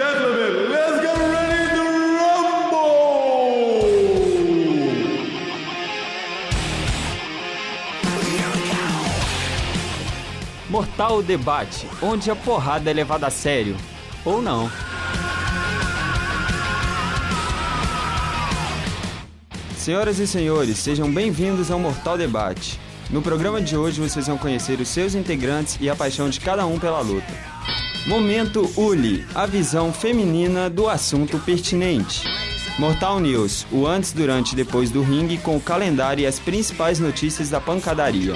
gentlemen, let's get ready to rumble! Mortal Debate, onde a porrada é levada a sério. Ou não. Senhoras e senhores, sejam bem-vindos ao Mortal Debate. No programa de hoje vocês vão conhecer os seus integrantes e a paixão de cada um pela luta. Momento Uli, a visão feminina do assunto pertinente. Mortal News, o antes, durante e depois do ringue com o calendário e as principais notícias da pancadaria.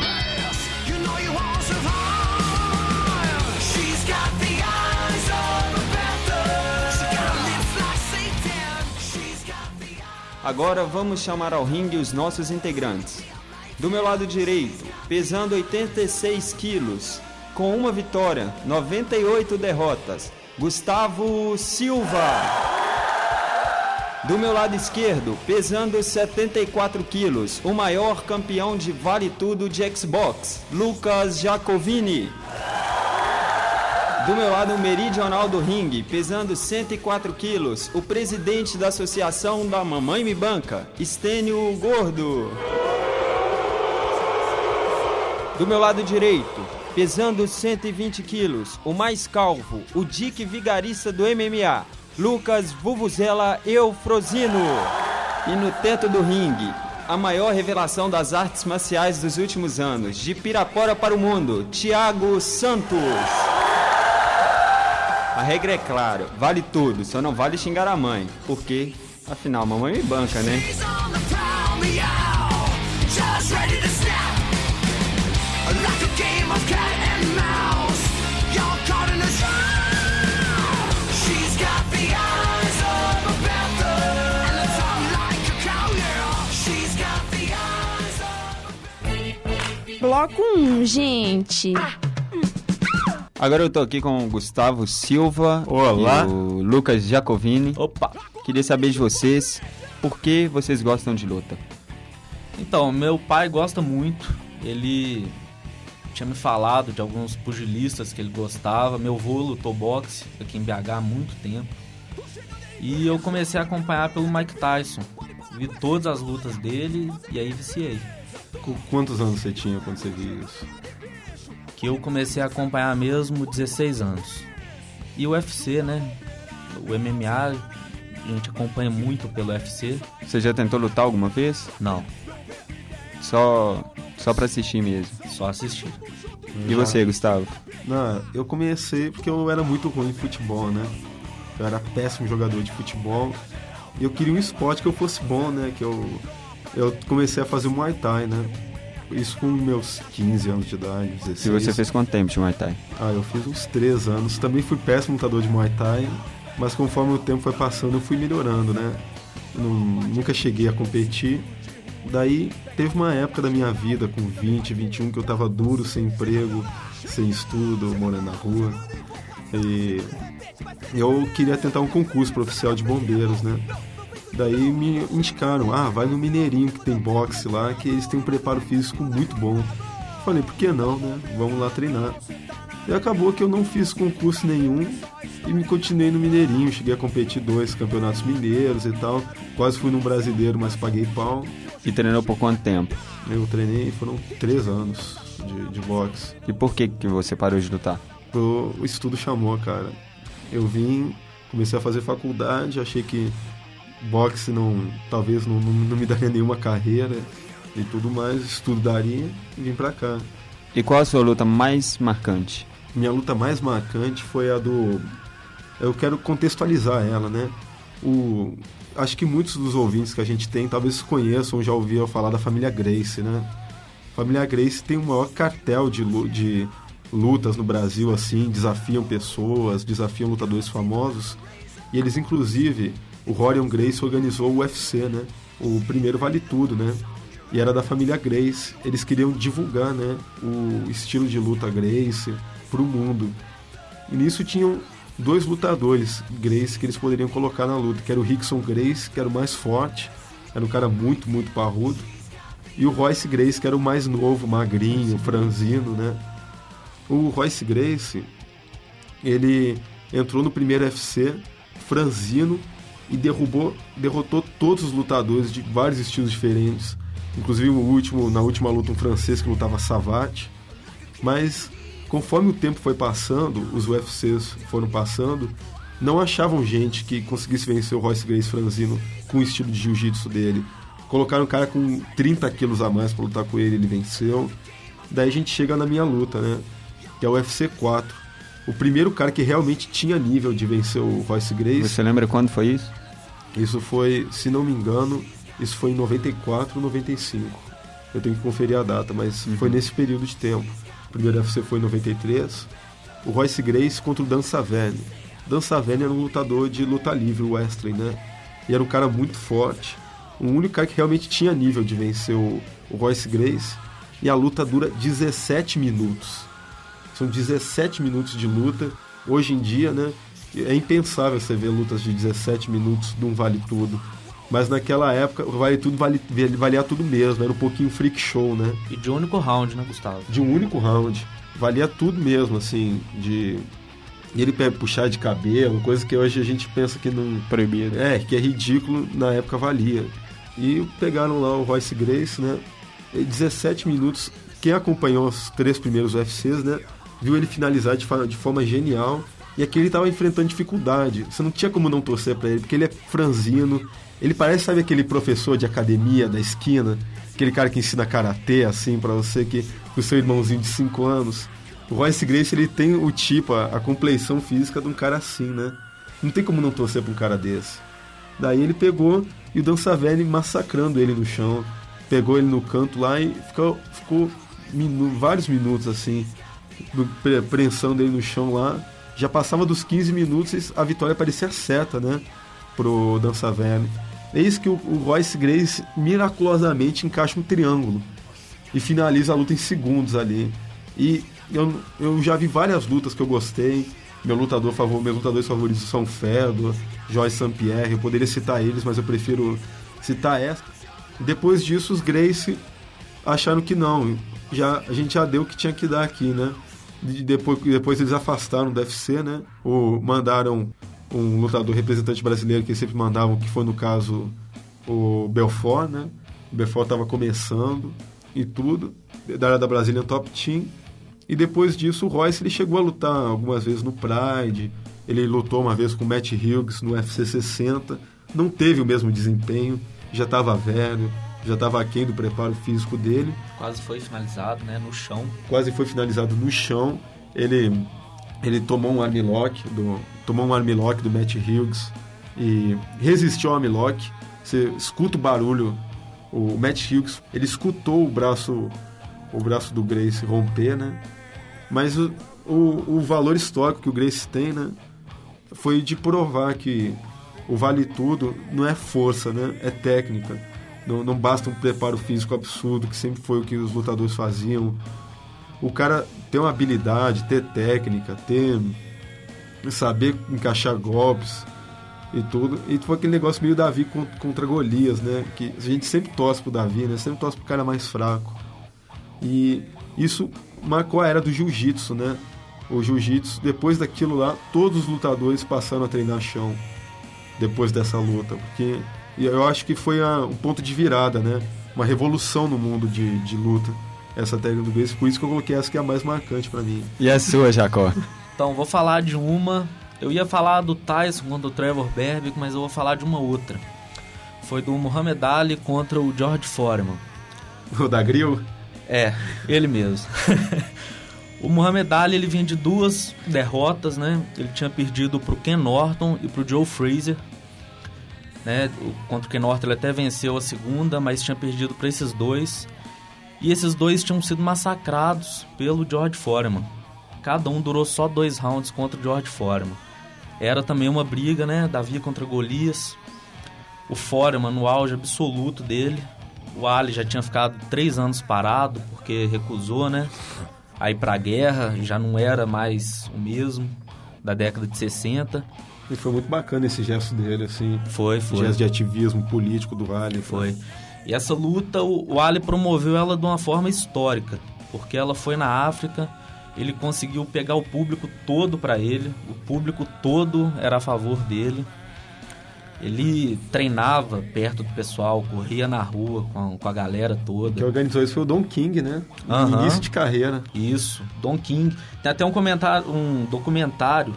Agora vamos chamar ao ringue os nossos integrantes. Do meu lado direito, pesando 86 quilos, com uma vitória, 98 derrotas, Gustavo Silva. Do meu lado esquerdo, pesando 74 quilos, o maior campeão de Vale Tudo de Xbox, Lucas Jacovini. Do meu lado meridional do ringue, pesando 104 quilos, o presidente da associação da Mamãe Me Banca, Estênio Gordo. Do meu lado direito, pesando 120 quilos, o mais calvo, o Dick Vigarista do MMA, Lucas Vuvuzela Eufrosino. E no teto do ringue, a maior revelação das artes marciais dos últimos anos, de Pirapora para o mundo, Thiago Santos. A regra é clara, vale tudo, só não vale xingar a mãe, porque, afinal, mamãe me banca, né? Just ready to snap. Like a game of cat Bloco 1, gente. Agora eu tô aqui com o Gustavo Silva Olá. e o Lucas Jacovini. Opa! Queria saber de vocês por que vocês gostam de luta. Então, meu pai gosta muito. Ele tinha me falado de alguns pugilistas que ele gostava. Meu avô lutou boxe aqui em BH há muito tempo. E eu comecei a acompanhar pelo Mike Tyson. Vi todas as lutas dele e aí viciei. Quantos anos você tinha quando você viu isso? Que eu comecei a acompanhar mesmo 16 anos. E o UFC, né? O MMA, a gente acompanha muito pelo UFC. Você já tentou lutar alguma vez? Não, Só, só pra assistir mesmo. só assistir. E você, Gustavo? Não, eu comecei porque eu era muito ruim em futebol, né? Eu era péssimo jogador de futebol. E eu queria um esporte que eu fosse bom, né? Que eu, eu comecei a fazer Muay Thai, né? Isso com meus 15 anos de idade, 16. E você fez quanto tempo de Muay Thai? Ah, eu fiz uns 3 anos. Também fui péssimo lutador de Muay Thai, mas conforme o tempo foi passando, eu fui melhorando, né? Não- nunca cheguei a competir. Daí teve uma época da minha vida, com 20, 21, que eu tava duro, sem emprego, sem estudo, morando na rua. E eu queria tentar um concurso para oficial de bombeiros, né? Daí me indicaram, ah, vai no Mineirinho que tem boxe lá, que eles têm um preparo físico muito bom. Falei, por que não, né? Vamos lá treinar. E acabou que eu não fiz concurso nenhum e me continuei no Mineirinho. Cheguei a competir dois campeonatos mineiros e tal. Quase fui num brasileiro, mas paguei pau. E treinou por quanto tempo? Eu treinei, foram três anos de, de boxe. E por que, que você parou de lutar? O, o estudo chamou, cara. Eu vim, comecei a fazer faculdade, achei que boxe não, talvez não, não, me daria nenhuma carreira e tudo mais, estudo daria e vim pra cá. E qual a sua luta mais marcante? Minha luta mais marcante foi a do. Eu quero contextualizar ela, né? O... Acho que muitos dos ouvintes que a gente tem talvez conheçam, já ouviram falar da família Grace, né? A família Grace tem o maior cartel de, de lutas no Brasil, assim, desafiam pessoas, desafiam lutadores famosos. E eles, inclusive, o Rorion Grace organizou o UFC, né? O primeiro Vale Tudo, né? E era da família Grace. Eles queriam divulgar, né? O estilo de luta Grace pro mundo. E nisso tinham dois lutadores Grace que eles poderiam colocar na luta, que era o Rickson Grace, que era o mais forte, era um cara muito, muito parrudo, e o Royce Grace, que era o mais novo, magrinho, franzino, né? O Royce Grace, ele entrou no primeiro UFC franzino e derrubou, derrotou todos os lutadores de vários estilos diferentes. Inclusive o último, na última luta um francês que lutava Savate. Mas conforme o tempo foi passando, os UFCs foram passando, não achavam gente que conseguisse vencer o Royce Grace Franzino com o estilo de jiu-jitsu dele. Colocaram um cara com 30 quilos a mais para lutar com ele, ele venceu. Daí a gente chega na minha luta, né? Que é o UFC 4. O primeiro cara que realmente tinha nível de vencer o Royce Grace. Você lembra quando foi isso? Isso foi, se não me engano, isso foi em 94, 95. Eu tenho que conferir a data, mas foi nesse período de tempo. O primeiro UFC foi em 93. O Royce Grace contra o Dan Saverne. Dan Saverne era um lutador de luta livre, o wrestling, né? E era um cara muito forte. O único cara que realmente tinha nível de vencer o, o Royce Grace. E a luta dura 17 minutos. São 17 minutos de luta. Hoje em dia, né? É impensável você ver lutas de 17 minutos de um vale tudo. Mas naquela época, o vale tudo vale, valia tudo mesmo, era um pouquinho freak show, né? E de um único round, né, Gustavo? De um único round. Valia tudo mesmo, assim, de. E ele puxar de cabelo, coisa que hoje a gente pensa que não. Proibido. É, que é ridículo, na época valia. E pegaram lá o Royce Grace, né? E 17 minutos. Quem acompanhou os três primeiros UFCs, né? Viu ele finalizar de, de forma genial. E aqui ele tava enfrentando dificuldade. Você não tinha como não torcer pra ele, porque ele é franzino. Ele parece, sabe, aquele professor de academia da esquina? Aquele cara que ensina karatê, assim, pra você que. o seu irmãozinho de 5 anos. O Royce Grace, ele tem o tipo, a, a compleição física de um cara assim, né? Não tem como não torcer pra um cara desse. Daí ele pegou e o Dan Saverne massacrando ele no chão. Pegou ele no canto lá e ficou, ficou minu- vários minutos assim, do- pre- prensando ele no chão lá. Já passava dos 15 minutos a vitória parecia certa, né? Pro Dan Saverne. Eis que o, Royce Grace miraculosamente encaixa um triângulo e finaliza a luta em segundos ali. E eu, eu já vi várias lutas que eu gostei. Meu lutador favor, meus lutadores favoritos são Fedor, Joyce St. Pierre. Eu poderia citar eles, mas eu prefiro citar essa. Depois disso, os Grace acharam que não. Já, a gente já deu o que tinha que dar aqui, né? De- depois, depois eles afastaram do UFC, né? O, mandaram um lutador representante brasileiro que sempre mandavam, que foi no caso o Belfort, né? O Belfort estava começando e tudo, da área da Brazilian Top Team. E depois disso, o Royce ele chegou a lutar algumas vezes no Pride, ele lutou uma vez com o Matt Hughes no UFC 60, não teve o mesmo desempenho, já estava velho, já estava aquém do preparo físico dele, Quase foi finalizado, né, no chão. quase foi finalizado no chão. Ele ele tomou um armlock do tomou um armlock do Matt Hughes e resistiu ao armlock. Você escuta o barulho. O Matt Hughes, ele escutou o braço o braço do Grace romper, né? Mas o, o, o valor histórico que o Grace tem, né, foi de provar que o vale tudo não é força, né? É técnica. Não, não basta um preparo físico absurdo, que sempre foi o que os lutadores faziam. O cara ter uma habilidade, ter técnica, ter saber encaixar golpes e tudo. E foi aquele negócio meio Davi con- contra Golias, né? Que a gente sempre torce pro Davi, né? Sempre torce pro cara mais fraco. E isso marcou a era do jiu-jitsu, né? O jiu-jitsu, depois daquilo lá, todos os lutadores passaram a treinar chão depois dessa luta, porque e eu acho que foi a- um ponto de virada, né? Uma revolução no mundo de, de luta, essa técnica do Grace. Por isso que eu coloquei essa que é a mais marcante pra mim. E a sua, Jacó? Então, vou falar de uma. Eu ia falar do Tyson contra o Trevor Berbick, mas eu vou falar de uma outra. Foi do Muhammad Ali contra o George Foreman. O da Grill? É, ele mesmo. o Muhammad Ali ele vinha de duas derrotas, né? Ele tinha perdido pro Ken Norton e pro Joe Frazier. Né? Contra o Ken Norton ele até venceu a segunda, mas tinha perdido para esses dois. E esses dois tinham sido massacrados pelo George Foreman. Cada um durou só dois rounds contra o George Foreman. Era também uma briga, né? Davi contra Golias. O Foreman no auge absoluto dele. O Ali já tinha ficado três anos parado porque recusou, né? Aí pra guerra, já não era mais o mesmo da década de 60. E foi muito bacana esse gesto dele, assim. Foi, foi. Gesto de ativismo político do Vale. Foi. E essa luta, o, o Ali promoveu ela de uma forma histórica, porque ela foi na África, ele conseguiu pegar o público todo para ele, o público todo era a favor dele. Ele treinava perto do pessoal, corria na rua com, com a galera toda. Quem organizou isso foi o Don King, né? No Aham. início de carreira. Isso, Don King. Tem até um comentário, um documentário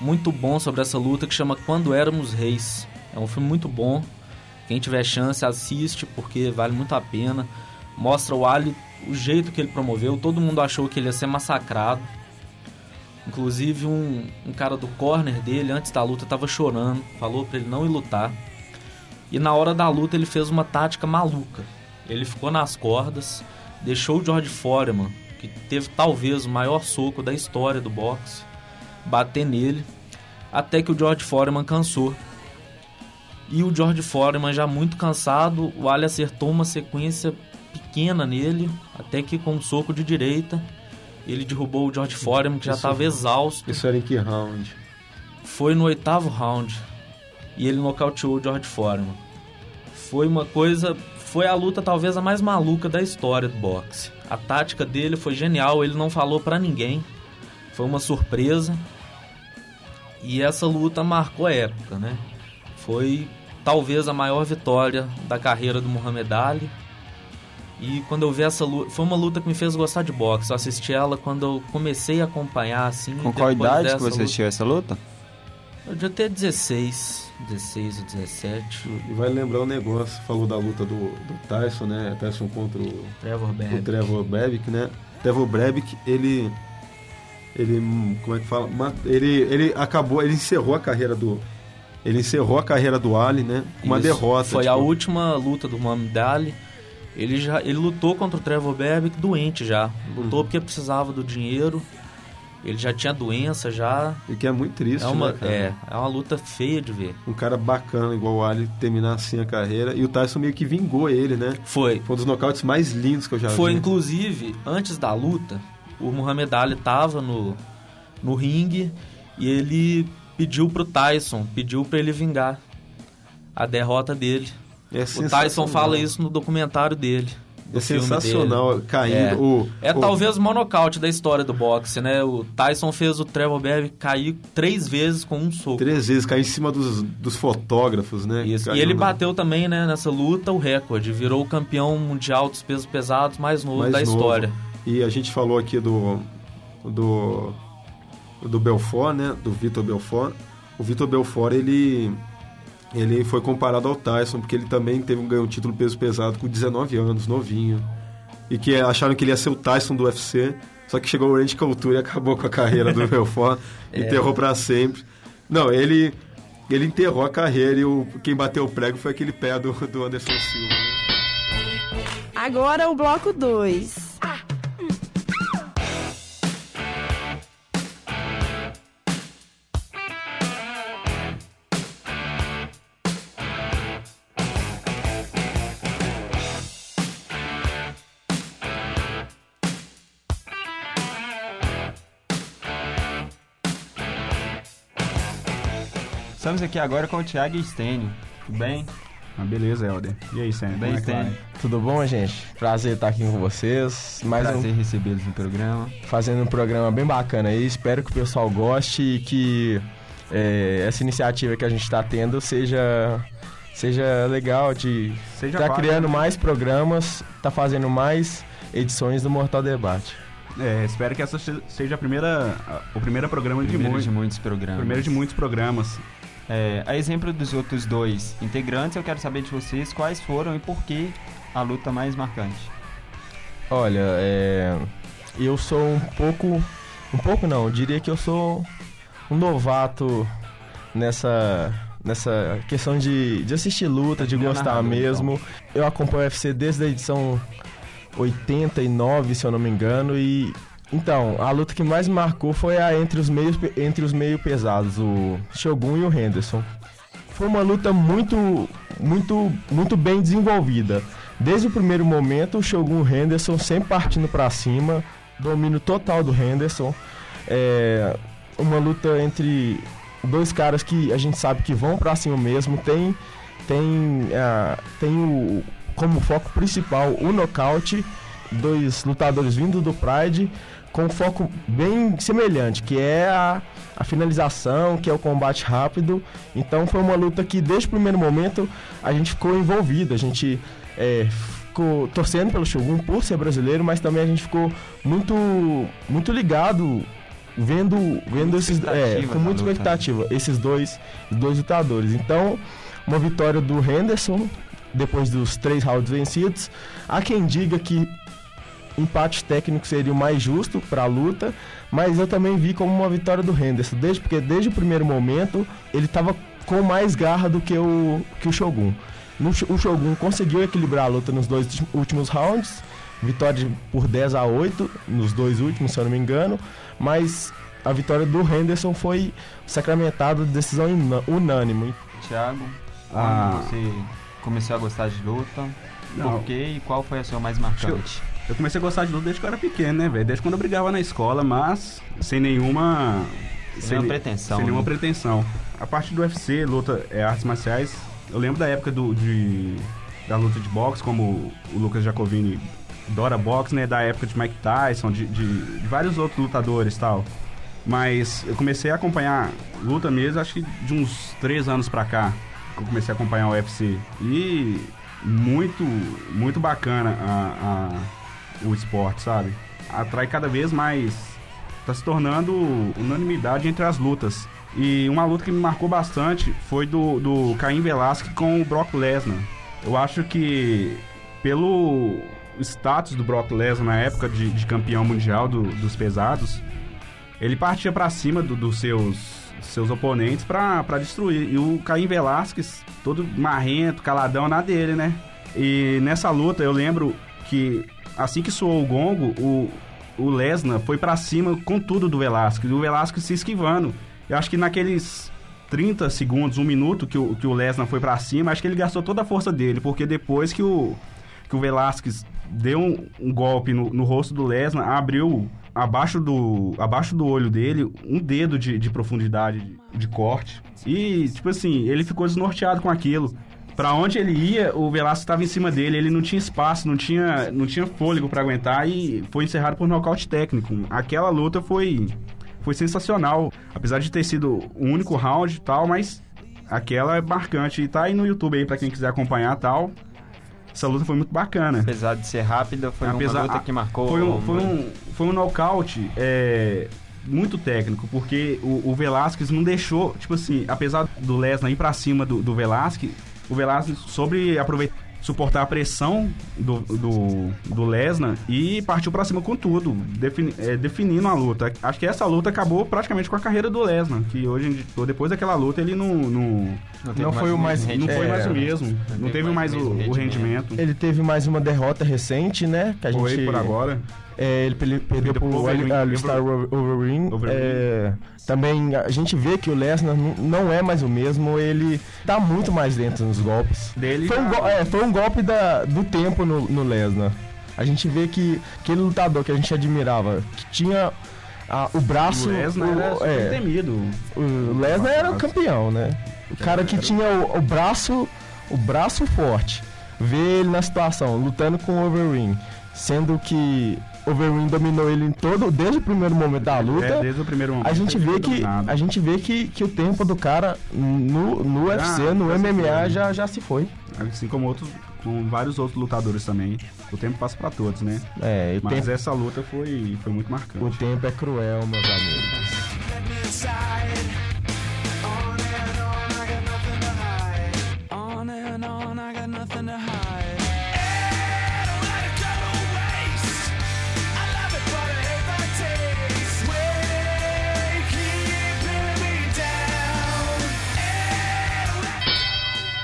muito bom sobre essa luta que chama Quando Éramos Reis. É um filme muito bom. Quem tiver chance assiste porque vale muito a pena. Mostra o Ali, o jeito que ele promoveu. Todo mundo achou que ele ia ser massacrado. Inclusive um, um cara do corner dele antes da luta tava chorando, falou pra ele não ir lutar. E na hora da luta ele fez uma tática maluca. Ele ficou nas cordas, deixou o George Foreman, que teve talvez o maior soco da história do boxe, bater nele, até que o George Foreman cansou. E o George Foreman já muito cansado, o Ali acertou uma sequência pequena nele, até que com um soco de direita, ele derrubou o George Foreman, que já estava exausto. Isso era em que round? Foi no oitavo round e ele nocauteou o George Foreman. Foi uma coisa, foi a luta talvez a mais maluca da história do boxe. A tática dele foi genial, ele não falou pra ninguém. Foi uma surpresa. E essa luta marcou a época, né? Foi talvez a maior vitória da carreira do Muhammad Ali. E quando eu vi essa luta, foi uma luta que me fez gostar de boxe. Eu assisti ela quando eu comecei a acompanhar assim. Com qual idade que você luta- assistiu essa luta? eu devia ter 16, 16 ou 17. E vai lembrar um negócio, falou da luta do, do Tyson, né? Tyson contra o, Trevor o Bad. Trevor né? Trevor Brevic, ele ele como é que fala? Ele ele acabou, ele encerrou a carreira do ele encerrou a carreira do Ali, né? Com uma Isso. derrota. Foi tipo, a última luta do Muhammad Ali. Ele já ele lutou contra o Trevor Berbick doente já. Uhum. Lutou porque precisava do dinheiro. Ele já tinha doença já. E que é muito triste, É uma, né, é, é uma luta feia de ver. Um cara bacana igual o Ali terminar assim a carreira e o Tyson meio que vingou ele, né? Foi. Foi um dos nocautes mais lindos que eu já Foi vi. inclusive antes da luta, o Muhammad Ali tava no no ringue e ele pediu pro Tyson, pediu pra ele vingar a derrota dele. É O. Tyson fala isso no documentário dele. do É sensacional, dele. caindo. É, O, é o- talvez o monocaute da história do boxe, né? O Tyson fez o Trevor Berbick cair três vezes com um soco. Três vezes cair em cima dos, dos fotógrafos, né? Isso. Caiu E ele na- bateu também, né, nessa luta, o recorde. Virou o campeão mundial dos pesos pesados mais novo mais da novo. história. E a gente falou aqui do. do. do Belfort, né? Do Vitor Belfort. O Vitor Belfort, ele. Ele foi comparado ao Tyson, porque ele também teve um ganho um título peso pesado com 19 anos, novinho. E que acharam que ele ia ser o Tyson do UFC, só que chegou o Randy Couture e acabou com a carreira do Belfort, É. enterrou pra sempre. Não, ele ele enterrou a carreira e o, quem bateu o prego foi aquele pé do, do Anderson Silva. né? Agora o bloco 2. Estamos aqui agora com o Thiago Stênio. Tudo bem? Ah, beleza, Helder. E aí, Sam? Bem, é? Stênio. Tudo bom, gente? Prazer estar aqui com vocês. Mais Prazer recebê-los no programa. um, fazendo um programa bem bacana aí. Espero que o pessoal goste e que é, essa iniciativa que a gente está tendo seja, seja legal de estar válido. criando mais programas, tá fazendo mais edições do Mortal Debate. É, espero que essa se- seja a primeira, a- o primeiro programa de Primeiro muitos. de muitos programas. Primeiro de muitos programas. É, a exemplo dos outros dois integrantes, eu quero saber de vocês quais foram e por que a luta mais marcante. Olha, é, eu sou um pouco, um pouco não, eu diria que eu sou um novato nessa nessa questão de, de assistir luta, de Meu gostar narrador, mesmo. Eu acompanho o UFC desde a edição 89, se eu não me engano, e então, a luta que mais marcou foi a entre os meios entre os meio pesados, o Shogun e o Henderson. Foi uma luta muito muito muito bem desenvolvida. Desde o primeiro momento, o Shogun Henderson sempre partindo pra cima, domínio total do Henderson. É uma luta entre dois caras que a gente sabe que vão pra cima mesmo. Tem tem ah, tem o como foco principal o nocaute, dois lutadores vindo do Pride com um foco bem semelhante, que é a, a finalização, que é o combate rápido. Então foi uma luta que desde o primeiro momento a gente ficou envolvido, a gente é, ficou torcendo pelo Shogun por ser brasileiro, mas também a gente ficou muito, muito ligado vendo, vendo esses, é, com muita luta. expectativa, esses dois, dois lutadores. Então, uma vitória do Henderson depois dos três rounds vencidos. Há quem diga que empate técnico seria o mais justo para a luta, mas eu também vi como uma vitória do Henderson, desde porque desde o primeiro momento ele estava com mais garra do que o que o Shogun. No, o Shogun conseguiu equilibrar a luta nos dois últimos rounds, vitória por 10 a 8 nos dois últimos, se eu não me engano, mas a vitória do Henderson foi sacramentada de decisão unânime. Thiago, Ah. você começou a gostar de luta? Não. Por quê e qual foi a sua mais marcante? Eu comecei a gostar de luta desde que eu era pequeno, né, velho? Desde quando eu brigava na escola, mas sem nenhuma. Sem nenhuma ne- pretensão, Sem nenhuma né? pretensão. A parte do UFC, luta, é, artes marciais, eu lembro da época do, de, da luta de boxe, como o Lucas Jacovini adora boxe, né? Da época de Mike Tyson, de, de- de vários outros lutadores e tal. Mas eu comecei a acompanhar luta mesmo, acho que de uns três anos pra cá, que eu comecei a acompanhar o UFC. E muito, muito bacana a, a- o esporte, sabe? Atrai cada vez mais. Tá se tornando unanimidade entre as lutas. E uma luta que me marcou bastante foi do, do Caim Velasquez com o Brock Lesnar. Eu acho que pelo status do Brock Lesnar na época de, de campeão mundial do- dos pesados, ele partia pra cima do- dos seus, seus oponentes pra destruir. E o Caim Velasquez, todo marrento, caladão na dele, né? E nessa luta eu lembro que assim que soou o gongo, o, o Lesnar foi pra cima com tudo do Velasquez. E o Velasquez se esquivando. Eu acho que naqueles 30 segundos, um minuto que o, que o Lesnar foi pra cima, acho que ele gastou toda a força dele, porque depois que o, que o Velasquez deu um, um golpe no, no rosto do Lesnar, abriu abaixo do, abaixo do olho dele um dedo de, de profundidade de, de corte. E, tipo assim, ele ficou desnorteado com aquilo. Pra onde ele ia, o Velasquez estava em cima dele, ele não tinha espaço, não tinha, não tinha fôlego pra aguentar e foi encerrado por nocaute técnico. Aquela luta foi foi sensacional, apesar de ter sido o único round e tal, mas aquela é marcante e tá aí no YouTube aí pra quem quiser acompanhar e tal. Essa luta foi muito bacana. Apesar de ser rápida, foi Apesar- uma luta que marcou. Foi um, foi um, foi um nocaute é, muito técnico, porque o, o Velasquez não deixou, tipo assim, apesar do Lesnar ir pra cima do, do Velasquez, o Velasquez sobre aproveitar, suportar a pressão do, do, do Lesnar e partiu pra cima com tudo, defini- é, definindo a luta. Acho que essa luta acabou praticamente com a carreira do Lesnar, que hoje, em dia- depois daquela luta, ele não, não, teve não foi o mais- não foi É, mais o mesmo, não teve mais o, o rendimento. Ele teve mais uma derrota recente, né? Que a Foi gente por agora. É, ele pele- perdeu pro pro Overeem. É, também a gente vê que o Lesnar não é mais o mesmo, ele tá muito mais lento nos golpes. Dele Foi um, já- go- é, foi um golpe da, do tempo no, no Lesnar. A gente vê que aquele lutador que a gente admirava, que tinha o braço. O Lesnar o- era super é, temido. o Lesnar era o campeão, né? O cara que tinha o, o braço, o braço forte. Ver ele na situação, lutando com o Overeem, sendo que Overeem dominou ele em todo, desde o primeiro momento da luta. É, desde o primeiro momento. a gente vê que a gente vê que, que o tempo do cara no, no UFC, no já MMA foi. já, já se foi. Assim como outros, com vários outros lutadores também. O tempo passa pra todos, né? É, o Mas tempo, essa luta foi, foi muito o marcante. tempo é cruel, meus amigos.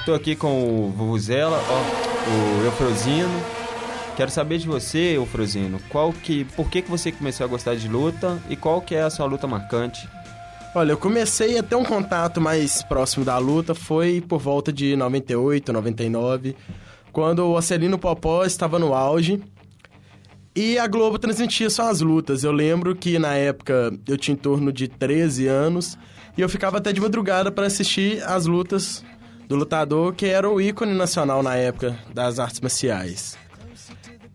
Tô aqui com o Vuvuzela, ó, o Eufrosino. Quero saber de você, Eufrosino, qual que, por que, que você começou a gostar de luta e qual que é a sua luta marcante? Olha, eu comecei a ter um contato mais próximo da luta foi por volta de 98, 99, quando o Acelino Popó estava no auge e a Globo transmitia só as lutas. Eu lembro que na época eu tinha em torno de 13 anos e eu ficava até de madrugada para assistir as lutas do lutador que era o ícone nacional na época das artes marciais.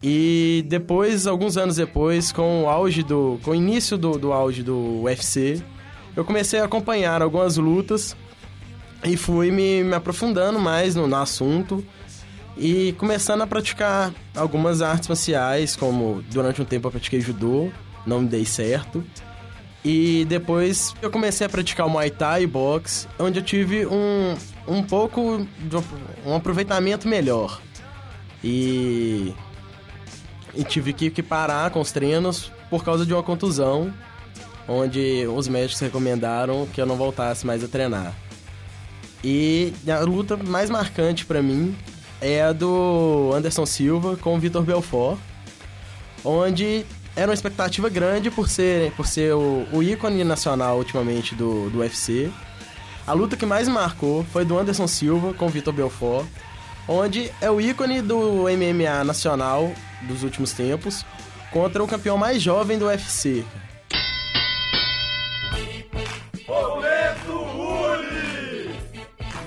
E depois, alguns anos depois, com o auge do. com o início do, do auge do UFC, eu comecei a acompanhar algumas lutas e fui me, me aprofundando mais no, no assunto e começando a praticar algumas artes marciais, como durante um tempo eu pratiquei judô, não me dei certo. E depois eu comecei a praticar o Muay Thai e boxe, onde eu tive um, um pouco de um aproveitamento melhor. E, e tive que, que parar com os treinos por causa de uma contusão, onde os médicos recomendaram que eu não voltasse mais a treinar. E a luta mais marcante pra mim é a do Anderson Silva com o Vitor Belfort, onde era uma expectativa grande por ser, por ser o, o ícone nacional ultimamente do, do UFC. A luta que mais me marcou foi do Anderson Silva com o Vitor Belfort, onde é o ícone do MMA nacional dos últimos tempos contra o campeão mais jovem do UFC.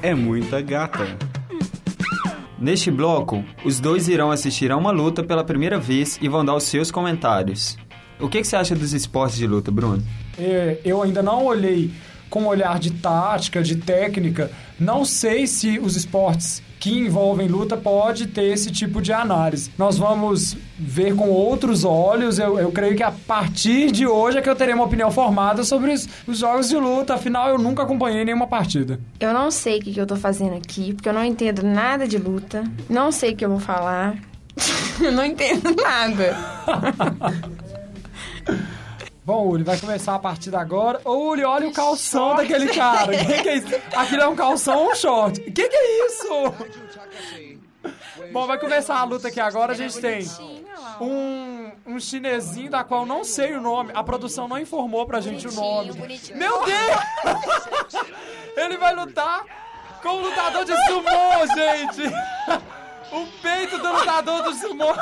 É muita gata. Neste bloco, os dois irão assistir a uma luta pela primeira vez e vão dar os seus comentários. O que, que você acha dos esportes de luta, Bruno? É, eu ainda não olhei com um olhar de tática, de técnica. Não sei se os esportes que envolvem luta pode ter esse tipo de análise. Nós vamos ver com outros olhos. Eu, eu creio que a partir de hoje é que eu terei uma opinião formada sobre os, os jogos de luta. Afinal, eu nunca acompanhei nenhuma partida. Eu não sei o que, que eu tô fazendo aqui, porque eu não entendo nada de luta. Não sei o que eu vou falar. eu não entendo nada. Bom, Uli, vai começar a partida agora. Ô, Uli, olha o calção daquele cara. Que que é isso? Aquilo é um calção ou um short? Que que é isso? Bom, vai começar a luta aqui agora. A gente tem um, um chinesinho da qual não sei o nome. A produção não informou pra gente o nome. bonitinho. Meu Deus! Ele vai lutar com o lutador de sumô, gente! O peito do lutador do sumô.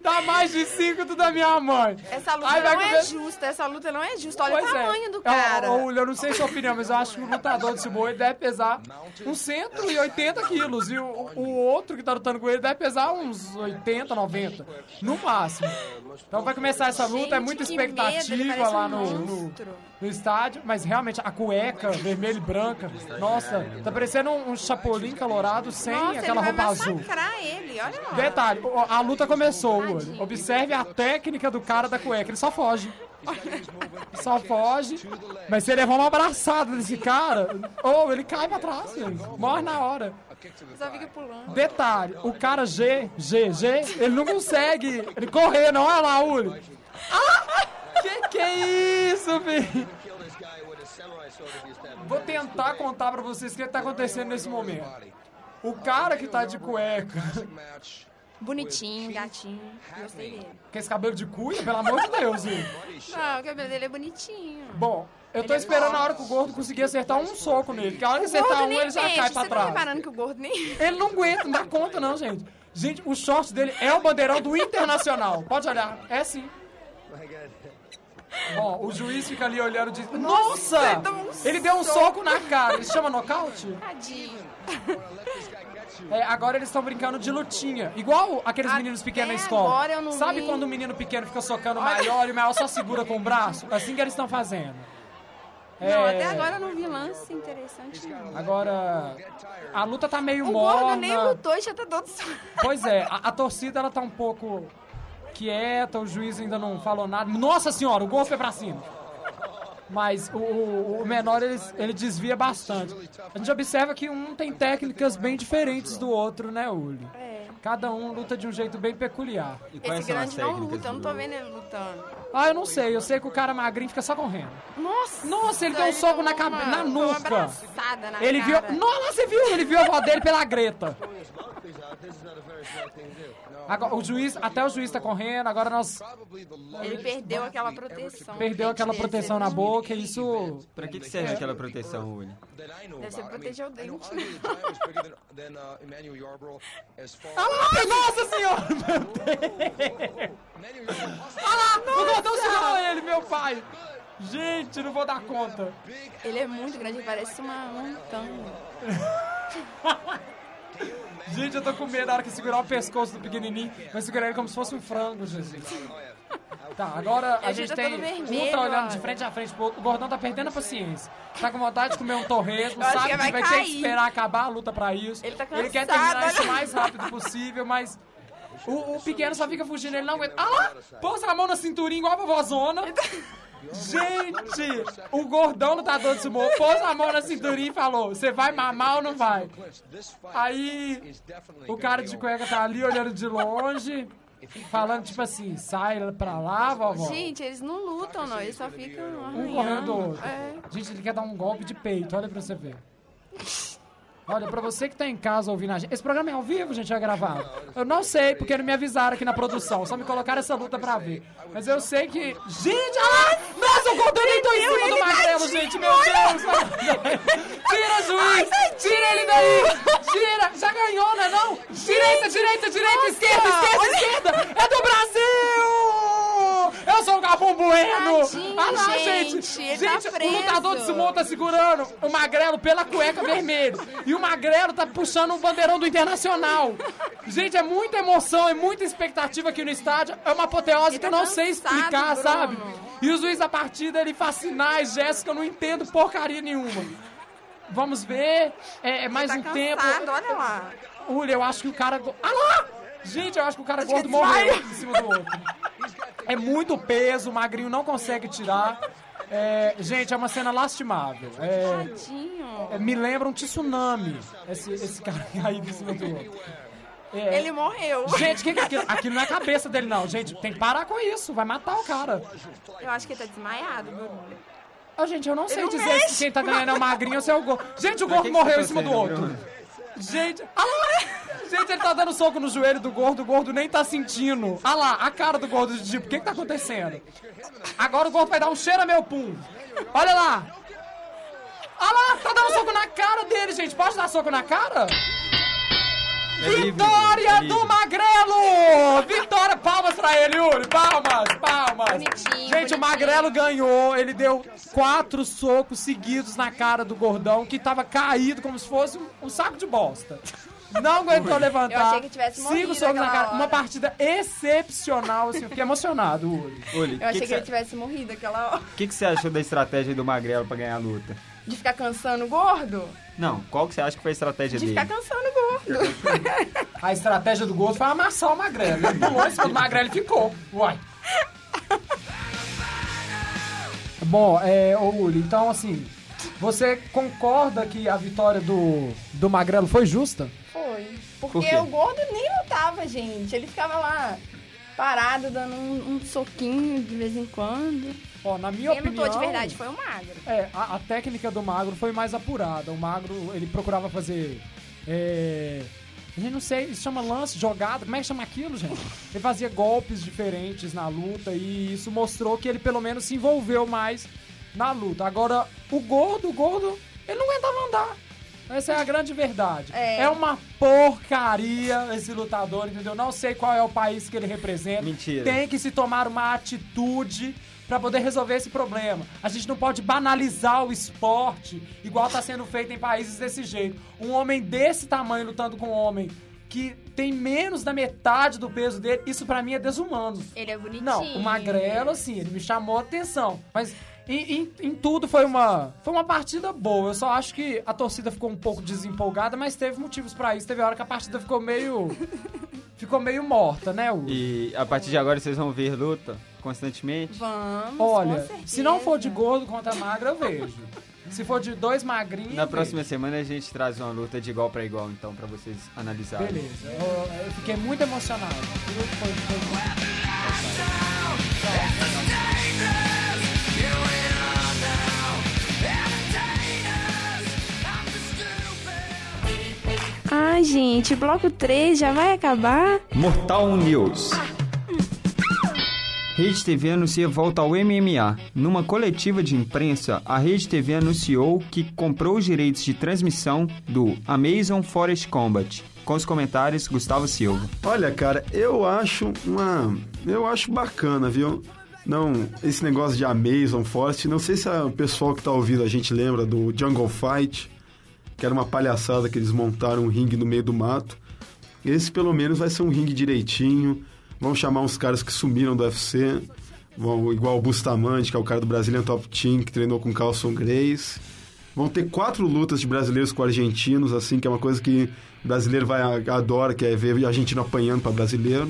Dá mais de cinco do da minha mãe. Essa luta Aí vai não é justa, essa luta não é justa. Olha Pois o é. tamanho do Ó, cara. ó, Uli, eu não sei sua opinião, mas eu acho que o lutador de sumô ele deve pesar uns 180 quilos. E o, o outro que tá lutando com ele deve pesar uns 80, 90. No máximo. Então vai começar essa luta, é Gente, muita medo, ele expectativa parece lá no, no, no estádio. Mas realmente, a cueca vermelha e branca, nossa, tá parecendo um, um chapolim calorado sem Nossa, aquela roupa azul. ele, olha lá. Detalhe, a luta começou, Uli. Tadinho. Observe a técnica do cara da cueca, ele só foge. Só foge. Mas se ele levar uma abraçada desse cara, ou ele cai pra trás, gente. Morre na hora. Detalhe, o cara G, G, G, ele não consegue ele correr, não. Olha lá, Uli. Ah! Que que é isso, filho? Vou tentar contar pra vocês o que tá acontecendo nesse momento. O cara que tá de cueca, Bonitinho, gatinho. Gostei dele. com esse cabelo de cuia, pelo amor de Deus, Uli. Não, o cabelo dele é bonitinho. Bom, eu tô esperando a hora que o gordo conseguir acertar um soco nele. Porque a hora que acertar um, ele já mexe. cai pra Você tá trás. reparando que o gordo nem... Ele não aguenta, não dá conta não, gente. Gente, o short dele é o bandeirão do Internacional. Pode olhar. É sim. Bom, o juiz fica ali olhando e diz... Nossa! ele tomou um Ele deu um soco na cara. Isso chama nocaute? Tadinho. É, agora eles estão brincando de lutinha. Igual aqueles Até meninos pequenos na escola. agora eu não Sabe vi. quando o menino pequeno fica socando o maior e o maior só segura com o braço? Assim que eles estão fazendo. Não, É, até agora eu não vi lance interessante, não. Agora, a luta tá meio O morna. gordo nem lutou e já tá todo... Pois é, a, a torcida ela tá um pouco quieta, o juiz ainda não falou nada. Nossa senhora, o gol foi pra cima. Mas o, o- menor ele, ele desvia bastante. A gente observa que um tem técnicas bem diferentes do outro, né, Uli? É. Cada um luta de um jeito bem peculiar. E Esse grande não luta, eu não tô vendo ele lutando. Ah, eu não sei, eu sei que o cara magrinho fica só correndo. Nossa! Nossa, ele deu um soco na cabe- na nuca. na Ele viu. cara. Nossa, você viu? Ele viu a avó dele pela Greta. Agora, o juiz, até o juiz tá correndo, agora nós Ele perdeu aquela proteção. perdeu aquela proteção na boca, e isso. Pra que, que serve aquela proteção, Uli? Deve ser proteger o dente. Lá, nossa senhora! Meu Deus! Ah lá, o gordão segurou ele, meu pai! Gente, não vou dar conta. Ele é muito grande, ele parece uma montanha. Gente, eu tô com medo na hora que segurar o pescoço do pequenininho. Vai segurar ele como se fosse um frango, Jesus. Tá, agora a Ele gente tá tem todo um vermelho, tá olhando olha. de frente a frente pro outro. O gordão tá perdendo a paciência. Tá com vontade de comer um torresmo, sabe que que vai vai ter que esperar acabar a luta pra isso. Ele tá quer cansado, terminar isso o olha. mais rápido possível, mas o, o pequeno só fica fugindo, ele não aguenta. Ah lá! Pôs a mão na cinturinha igual a vovózona. Gente, o gordão lutador de sumô pôs a mão na cinturinha e falou: Você vai mamar ou não vai? Aí o cara de cueca tá ali olhando de longe, falando tipo assim: Sai pra lá, vovó. Gente, eles não lutam, não. Eles só ficam Um arranhando. correndo do outro. É. Gente, ele quer dar um golpe de peito, olha pra você ver. Olha, pra você que tá em casa ouvindo a gente. Esse programa é ao vivo, gente, é gravado. Eu não sei, porque não me avisaram aqui na produção. Só me colocaram essa luta pra ver. Mas eu sei que. Gente, olha lá! Nossa, o Gordon deitou em cima do magrelo, tadinho, gente, meu Deus! Tira, juiz! Tira ele daí! Tira! Já ganhou, não é não? Direita, direita, direita, esquerda, esquerda, esquerda! É do Brasil! Eu sou o Galvão Bueno! Tadinho, Ah lá, gente, gente! ele Gente, tá o lutador de sumô tá segurando o magrelo pela cueca vermelha. E o magrelo tá puxando o bandeirão do Internacional. Gente, é muita emoção, é muita expectativa aqui no estádio. É uma apoteose Ele que eu tá não sei explicar, Bruno. sabe? E o juiz da partida, ele faz sinais, gestos que eu não entendo porcaria nenhuma. Vamos ver. É, é mais tá um cansado, tempo. olha lá. Uli, eu acho que o cara. Ah lá! Gente, eu acho que o cara gordo morreu em cima do outro. É muito peso, o magrinho não consegue tirar. É, gente, é uma cena lastimável. É, Tadinho. é, me lembra um tsunami, esse, esse cara caído em cima do outro. É, Ele morreu. Gente, o que, que é aquilo? Aquilo não é a cabeça dele, não. Gente, tem que parar com isso. Vai matar o cara. Eu acho que ele tá desmaiado, Bruno. Ô, gente, eu não sei não dizer mexe. se quem tá ganhando é o magrinho ou se é o gordo. Gente, o gordo morreu tá em cima do outro. Gente, ah! Gente, ele tá dando soco no joelho do gordo, o gordo nem tá sentindo. Ah lá, a cara do gordo de tipo, o que que tá acontecendo? Agora o gordo vai dar um cheiro a meu pum. Olha lá! Ah lá, tá dando soco na cara dele, gente. Pode dar soco na cara? É Vitória é livre. do Magrelo! Vitória, palmas pra ele, Yuri! Palmas, palmas! Bonitinho, Gente, o bonitinho. Magrelo ganhou, ele deu quatro socos seguidos na cara do gordão, que tava caído como se fosse um, um saco de bosta. Não aguentou levantar. Eu achei que tivesse Cinco morrido socos na cara. hora. Uma partida excepcional, assim, eu fiquei emocionado. Uli, Eu achei que que, ele que tivesse morrido aquela hora. O que, que você achou da estratégia do Magrelo pra ganhar a luta? De ficar cansando o gordo? Não, qual que você acha que foi a estratégia De dele? ficar cansando o gordo. A estratégia do gordo foi amassar o Magrelo. Ele pulou em cima do Magrelo e ficou. Uai. Bom, é, ô Uli, então assim, você concorda que a vitória do, do Magrelo foi justa? Foi. Porque Por o gordo nem lutava, gente. Ele ficava lá parado, dando um, um soquinho de vez em quando. Ó, na minha Quem opinião... lutou de verdade foi o magro. É, a, a técnica do Magro foi mais apurada. O Magro, ele procurava fazer... É, eu não sei, isso chama lance, jogada, como é que chama aquilo, gente? Ele fazia golpes diferentes na luta e isso mostrou que ele pelo menos se envolveu mais na luta. Agora, o gordo, o gordo, ele não aguentava andar. Essa é a grande verdade. É. uma porcaria esse lutador, entendeu? Não sei qual é o país que ele representa. Mentira. Tem que se tomar uma atitude pra poder resolver esse problema. A gente não pode banalizar o esporte igual tá sendo feito em países desse jeito. Um homem desse tamanho lutando com um homem que tem menos da metade do peso dele, isso pra mim é desumano. Ele é bonitinho. Não, o Magrelo, assim, ele me chamou a atenção. Mas em, em- em tudo foi uma, foi uma partida boa. Eu só acho que a torcida ficou um pouco desempolgada, mas teve motivos pra isso. Teve hora que a partida ficou meio. ficou meio morta, né, Hugo? E a partir de agora vocês vão ver luta constantemente? Vamos, Olha, se não for de gordo contra magra, eu vejo. Se for de dois magrinhos. Na próxima semana a gente traz uma luta de igual pra igual, então, pra vocês analisarem. Beleza. Eu, eu fiquei muito emocionado. Aquilo Foi, foi Ai, gente, bloco 3 já vai acabar? Mortal News. Rede TV anuncia volta ao MMA. Numa coletiva de imprensa, a Rede TV anunciou que comprou os direitos de transmissão do Amazon Forest Combat. Com os comentários, Gustavo Silva. Olha, cara, eu acho uma. Eu acho bacana, viu? Não, esse negócio de Amazon Forest, não sei se o pessoal que tá ouvindo a gente lembra do Jungle Fight, que era uma palhaçada que eles montaram um ringue no meio do mato. Esse pelo menos vai ser um ringue direitinho. Vão chamar uns caras que sumiram do UFC. Vão, igual o Bustamante, que é o cara do Brazilian Top Team, que treinou com Carlson Grace. Vão ter quatro lutas de brasileiros com argentinos, assim, que é uma coisa que o brasileiro vai adora, que é ver argentino apanhando para brasileiro.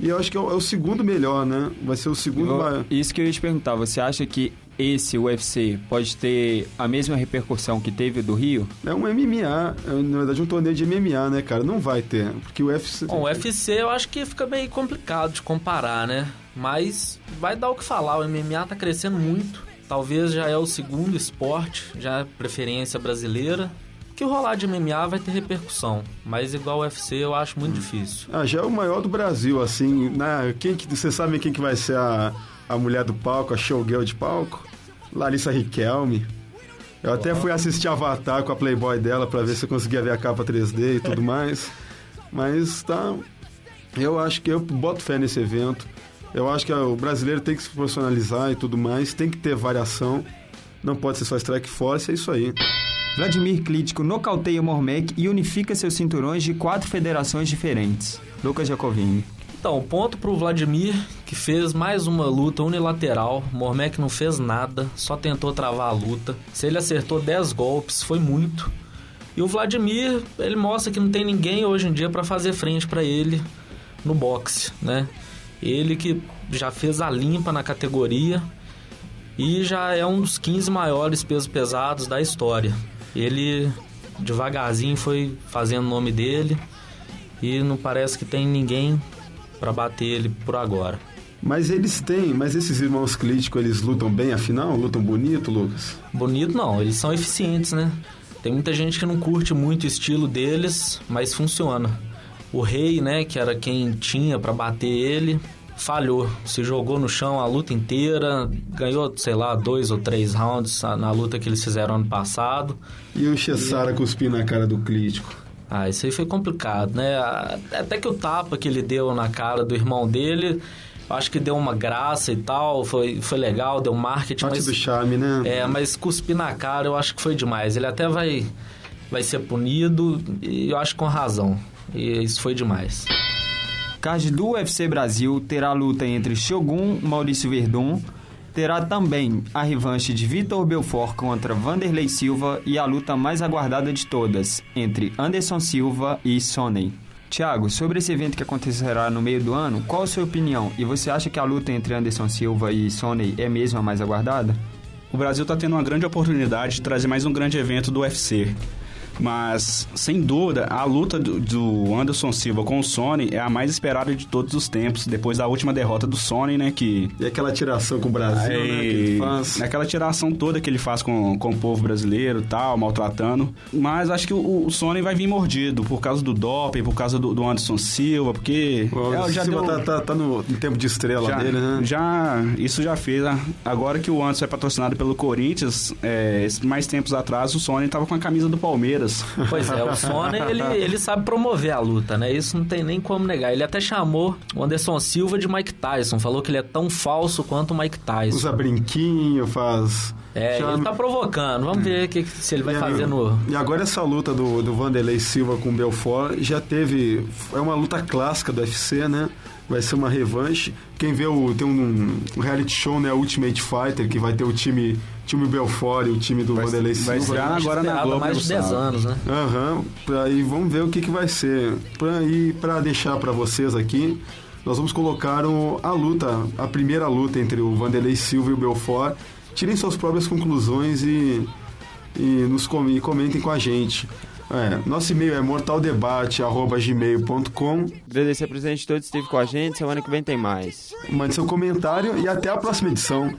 E eu acho que é o, é o segundo melhor, né? Vai ser o segundo Eu- maior. Isso que eu ia te perguntar, você acha que esse UFC pode ter a mesma repercussão que teve o do Rio? É um MMA, é, na verdade um torneio de MMA, né, cara? Não vai ter, porque o UFC... Bom, o UFC eu acho que fica meio complicado de comparar, né? Mas vai dar o que falar, o MMA tá crescendo muito. Talvez já é o segundo esporte, já é preferência brasileira. Que rolar de MMA vai ter repercussão, mas igual o UFC eu acho muito difícil. Ah, já é o maior do Brasil, assim, né? Quem que, vocês sabem quem que vai ser a, a mulher do palco, a showgirl de palco? Larissa Riquelme. Eu até fui assistir Avatar com a Playboy dela pra ver se eu conseguia ver a capa 3D e tudo mais. Mas tá. Eu acho que eu boto fé nesse evento. Eu acho que o brasileiro tem que se profissionalizar e tudo mais, tem que ter variação. Não pode ser só Strike Force, é isso aí. Vladimir Klitschko nocauteia Mormec e unifica seus cinturões de quatro federações diferentes. Lucas Jacovini. Então, ponto pro Vladimir, que fez mais uma luta unilateral. Mormec não fez nada, só tentou travar a luta. Se ele acertou 10 golpes, foi muito. E o Vladimir, ele mostra que não tem ninguém hoje em dia pra fazer frente pra ele no boxe, né? Ele que já fez a limpa na categoria e já é um dos 15 maiores pesos pesados da história. Ele devagarzinho foi fazendo o nome dele e não parece que tem ninguém pra bater ele por agora. Mas eles têm, mas esses irmãos Klitschko, eles lutam bem afinal? Lutam bonito, Lucas? Bonito não, eles são eficientes, né? Tem muita gente que não curte muito o estilo deles, mas funciona. O rei, né, que era quem tinha pra bater ele, falhou. Se jogou no chão a luta inteira, ganhou, sei lá, dois ou três rounds na luta que eles fizeram ano passado. E o Chessara cuspindo na cara do Klitschko? Ah, isso aí foi complicado, né? Até que o tapa que ele deu na cara do irmão dele, eu acho que deu uma graça e tal, foi, foi legal, deu marketing, Parte mas... do charme, né? É, mas cuspir na cara eu acho que foi demais. Ele até vai, vai ser punido e eu acho com razão. E isso foi demais. Card do UFC Brasil terá luta entre Shogun Maurício Verdun, terá também a revanche de Vitor Belfort contra Vanderlei Silva e a luta mais aguardada de todas, entre Anderson Silva e Sonny. Tiago, sobre esse evento que acontecerá no meio do ano, qual a sua opinião? E você acha que a luta entre Anderson Silva e Sonny é mesmo a mais aguardada? O Brasil está tendo uma grande oportunidade de trazer mais um grande evento do UFC. Mas, sem dúvida, a luta do, Anderson Silva com o Sony é a mais esperada de todos os tempos, depois da última derrota do Sony, né? Que. E aquela tiração com o Brasil, né? Que ele faz. Aquela tiração toda que ele faz com, com o povo brasileiro e tal, maltratando. Mas acho que o, o Sony vai vir mordido por causa do doping, por causa do, do Anderson Silva, porque. O é, já Silva deu- tá, tá- tá no, no tempo de estrela já, dele, né? já- isso já fez. Agora que o Anderson é patrocinado pelo Corinthians, é, mais tempos atrás o Sony tava com a camisa do Palmeiras. Pois é, o Sony, ele, ele sabe promover a luta, né? Isso não tem nem como negar. Ele até chamou o Anderson Silva de Mike Tyson, falou que ele é tão falso quanto o Mike Tyson. Usa brinquinho, faz. É, chama- ele tá provocando. Vamos ver que, se ele vai E fazer no... E agora essa luta do, do Vanderlei Silva com o Belfort já teve. É uma luta clássica do UFC, né? Vai ser uma revanche. Quem vê o. Tem um, um reality show, né? Ultimate Fighter, que vai ter o time, time Belfort e o time do Vai- Vanderlei vai Silva. estrear agora na Globo. mais no de 10 sábado. anos, né? Aham, pra- e vamos ver o que, que vai ser. Pra, e para deixar para vocês aqui, nós vamos colocar o- a luta, a primeira luta entre o Vanderlei Silva e o Belfort. Tirem suas próprias conclusões e, e nos com- e comentem com a gente. É, nosso e-mail é mortaldebate.gmail.com. Agradecer a presença de todos que esteve com a gente. Semana que vem tem mais. Mande seu comentário e até a próxima edição.